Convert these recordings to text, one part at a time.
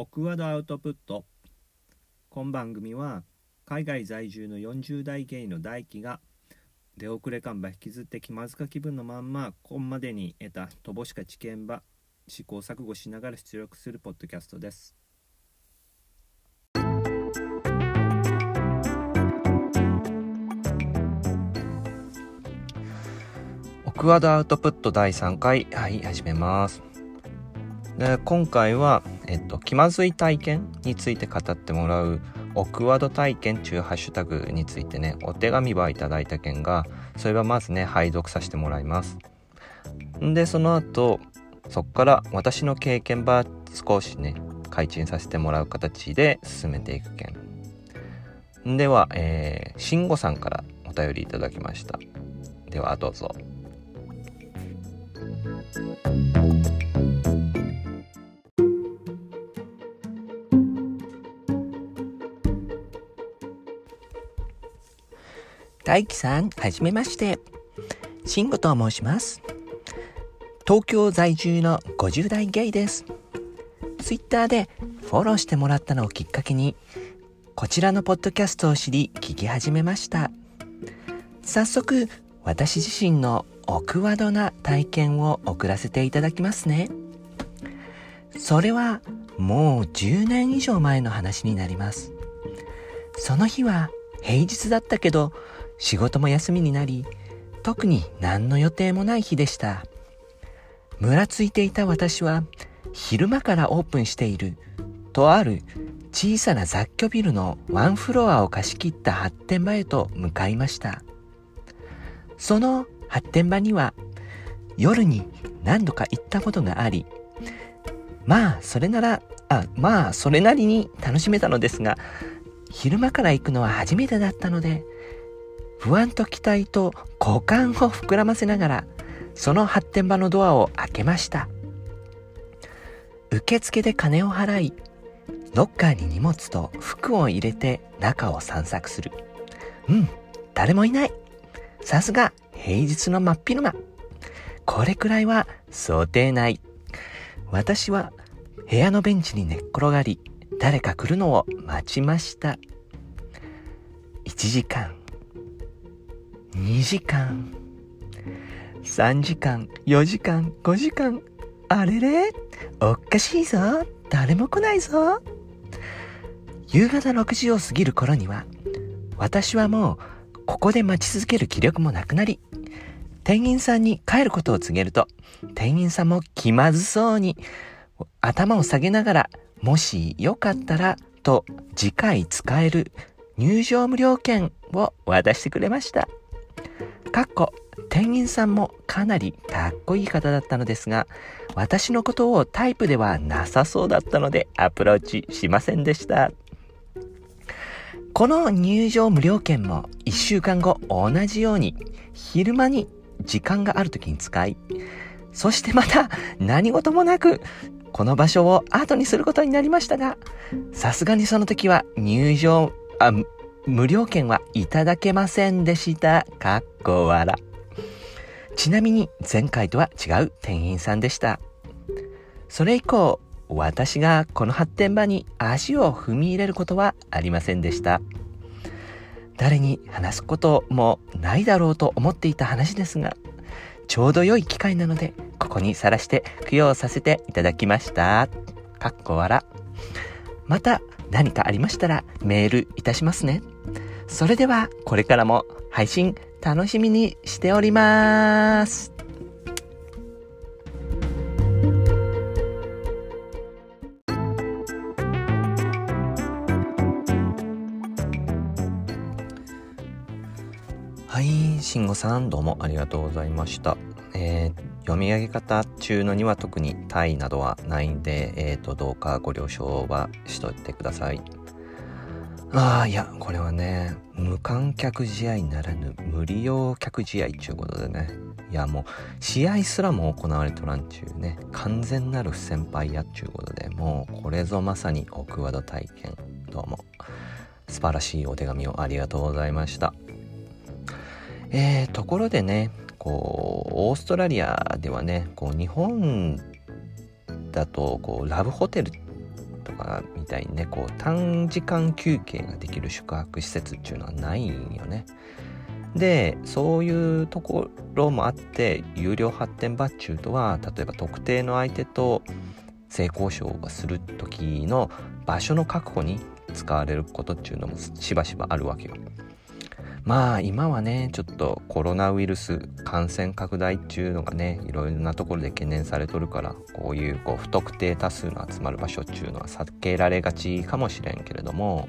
オクワードアウトプット。今番組は海外在住の40代ゲイの大輝が出遅れ感ば引きずって気まずか気分のまんまこんまでに得た乏しか知見ば試行錯誤しながら出力するポッドキャストです。クワードアウトプット第3回はい始めます。で今回は、えっと、気まずい体験について語ってもらうオクワード体験中ハッシュタグについてねお手紙ばいただいた件がそれはまずね拝読させてもらいます。でその後そっから私の経験ば少しね開陳させてもらう形で進めていく件。では、えー、慎吾さんからお便りいただきました。ではどうぞ。大輝さん、はじめまして。慎吾と申します。東京在住の50代ゲイです。ツイッターでフォローしてもらったのをきっかけに、こちらのポッドキャストを知り聞き始めました。早速、私自身のオクワドな体験を送らせていただきますね。それはもう10年以上前の話になります。その日は平日だったけど、仕事も休みになり、特に何の予定もない日でした。むらついていた私は、昼間からオープンしている、とある小さな雑居ビルのワンフロアを貸し切った発展場へと向かいました。その発展場には、夜に何度か行ったことがあり、まあ、それなら、あ、まあ、それなりに楽しめたのですが、昼間から行くのは初めてだったので、不安と期待と股間を膨らませながら、その発展場のドアを開けました。受付で金を払い、ロッカーに荷物と服を入れて中を散策する。うん、誰もいない。さすが平日の真っ昼間。これくらいは想定内。私は部屋のベンチに寝っ転がり、誰か来るのを待ちました。1時間、2時間、3時間、4時間、5時間、あれれ？おっかしいぞ。誰も来ないぞ。夕方6時を過ぎる頃には、私はもう、ここで待ち続ける気力もなくなり、店員さんに帰ることを告げると、店員さんも気まずそうに、頭を下げながら、もしよかったら、と次回使える入場無料券を渡してくれました。かっこ、店員さんもかなりかっこいい方だったのですが、私のことをタイプではなさそうだったのでアプローチしませんでした。この入場無料券も1週間後同じように昼間に時間がある時に使い、そしてまた何事もなくこの場所を後にすることになりましたが、さすがにその時は入場、あ、無料券はいただけませんでした。かっこ笑。ちなみに前回とは違う店員さんでした。それ以降、私がこの発展場に足を踏み入れることはありませんでした。誰に話すこともないだろうと思っていた話ですが、ちょうど良い機会なので、ここにさらして供養させていただきました。かっこ笑。また何かありましたらメールいたしますね。それではこれからも配信楽しみにしております。はい慎吾さんどうもありがとうございましたえー読み上げ方中のには特に単位などはないんで、えー、とどうかご了承はしといてくださいああいやこれはね無観客試合ならぬ無利用客試合っちゅうことでね。いやもう試合すらも行われとらんちゅうね。完全なる不先輩やっちゅうことでもうこれぞまさにオクワード体験。どうも。素晴らしいお手紙をありがとうございました。えー、ところでねこうオーストラリアではねこう日本だとこうラブホテルっとかみたいにねこう短時間休憩ができる宿泊施設っていうのはないんよね。でそういうところもあって有料発展バッチューとは例えば特定の相手と性交渉をする時の場所の確保に使われることっていうのもしばしばあるわけよ。まあ今はねちょっとコロナウイルス感染拡大っていうのがねいろいろなところで懸念されとるからこういうこう不特定多数の集まる場所っていうのは避けられがちかもしれんけれども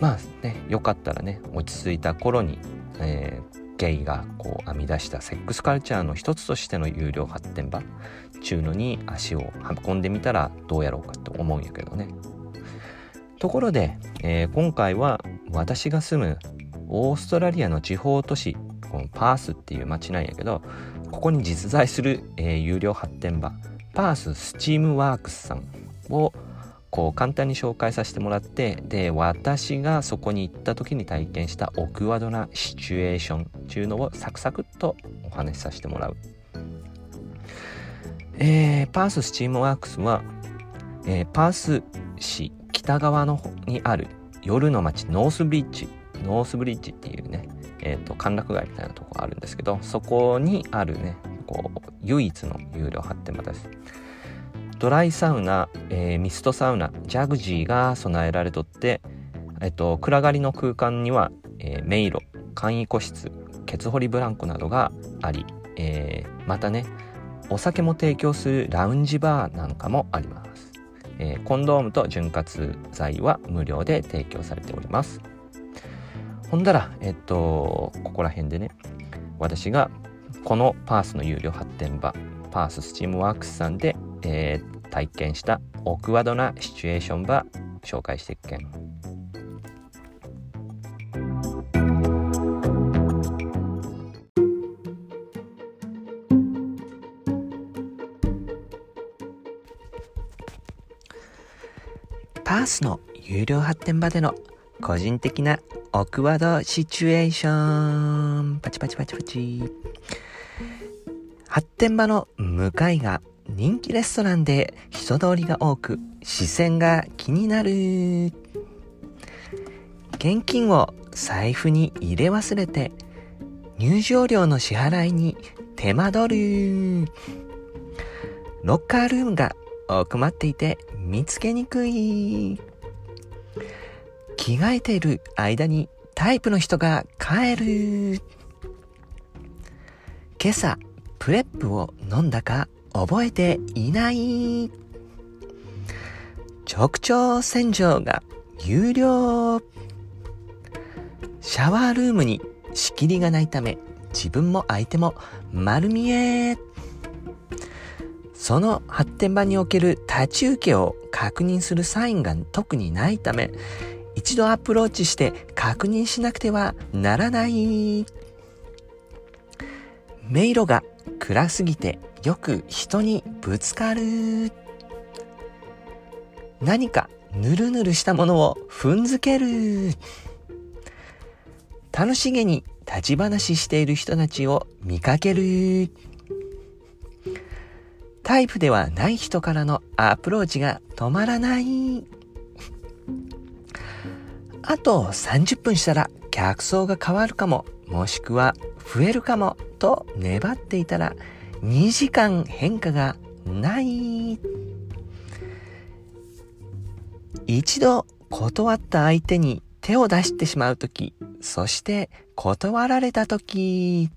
まあねよかったらね落ち着いた頃に、えー、ゲイがこう編み出したセックスカルチャーの一つとしての有料発展場ちゅうのに足を運んでみたらどうやろうかと思うんやけどね。ところで、えー、今回は私が住むオーストラリアの地方都市このパースっていう街なんやけどここに実在する、えー、有料発展場パーススチームワークスさんをこう簡単に紹介させてもらってで私がそこに行った時に体験したオクワドなシチュエーションっていうのをサクサクっとお話しさせてもらう、えー、パーススチームワークスは、えー、パース市北側の方にある夜の街ノースビーチノースブリッジっていうね、え、ー、と、歓楽街みたいなとこがあるんですけど、そこにあるね、こう、唯一の有料発展場です。ドライサウナ、えー、ミストサウナ、ジャグジーが備えられとって、えっ、ー、と、暗がりの空間には、えー、迷路、簡易個室、ケツ掘りブランコなどがあり、えー、またね、お酒も提供するラウンジバーなんかもあります。えー、コンドームと潤滑剤は無料で提供されております。ほんだら、えっと、ここら辺でね、私がこのパースの有料発展場、パーススチームワークスさんで、えー、体験したオクワドなシチュエーション場紹介していくけん。パースの有料発展場での個人的なオクワードシチュエーション。パチパチパチパチ。発展場の向かいが人気レストランで人通りが多く視線が気になる。現金を財布に入れ忘れて入場料の支払いに手間取る。ロッカールームが奥まっていて見つけにくい。着替えている間にタイプの人が帰る。今朝、 PrEP を飲んだか覚えていない。直腸洗浄が有料。シャワールームに仕切りがないため自分も相手も丸見え。その発展場におけるタチウケを確認するサインが特にないため一度アプローチして確認しなくてはならない。迷路が暗すぎてよく人にぶつかる。何かぬるぬるしたものを踏んづける。楽しげに立ち話している人たちを見かける。タイプではない人からのアプローチが止まらない。あと30分したら客層が変わるかも、もしくは増えるかもと粘っていたら2時間変化がない。一度断った相手に手を出してしまうとき、そして断られたとき、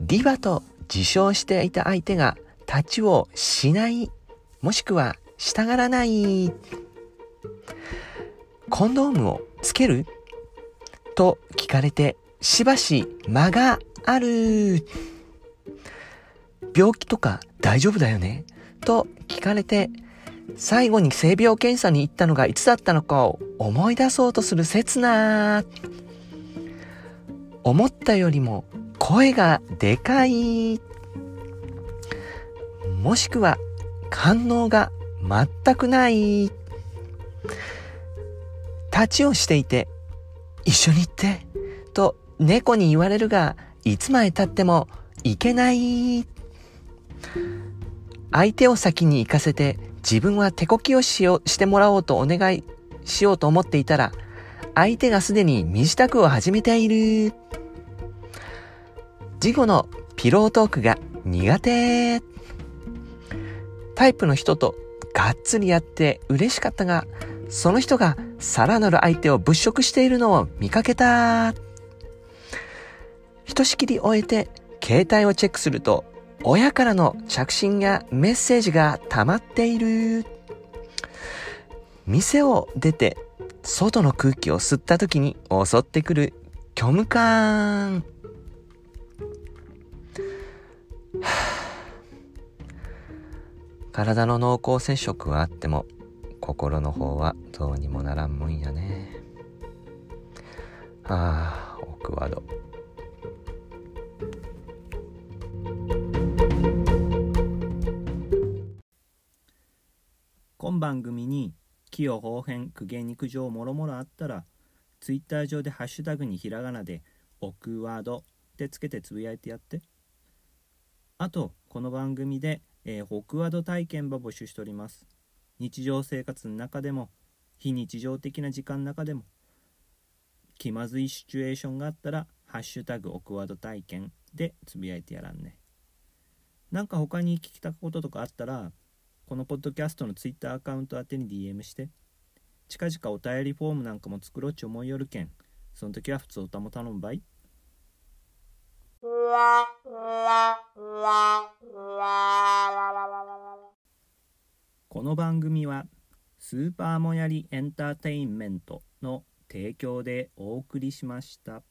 リバと自称していた相手が立ちをしない、もしくは従らない。コンドームをつける？と聞かれてしばし間がある。病気とか大丈夫だよね？と聞かれて最後に性病検査に行ったのがいつだったのかを思い出そうとする刹那。思ったよりも声がでかい。もしくは反応が全くない。立ちをしていて、一緒に行って、と猫に言われるが、いつまで経っても行けない。相手を先に行かせて自分は手こきをしようしてもらおうとお願いしようと思っていたら相手がすでに身支度を始めている事後のピロートークが苦手タイプの人とがっつりやって嬉しかったがその人がさらなる相手を物色しているのを見かけた？ひとしきり終えて携帯をチェックすると親からの着信やメッセージが溜まっている。店を出て外の空気を吸った時に襲ってくる虚無感。体の濃厚接触はあっても心の方はどうにもならんもんやね。ああオクワード。今番組に器用方変苦言肉情もろもろあったらツイッター上でハッシュタグにひらがなで「オクワード」ってつけてつぶやいてやって。あとこの番組で、えー、オクワード体験ば募集しております。日常生活の中でも非日常的な時間の中でも気まずいシチュエーションがあったら「ハッシュタグオクワード体験」でつぶやいてやらんね。なんか他に聞きたこととかあったらこのポッドキャストのツイッターアカウント宛てに DM して近々お便りフォームなんかも作ろうち思いよるけんその時は普通歌も頼むばい。この番組はスーパーモヤリエンターテインメントの提供でお送りしました。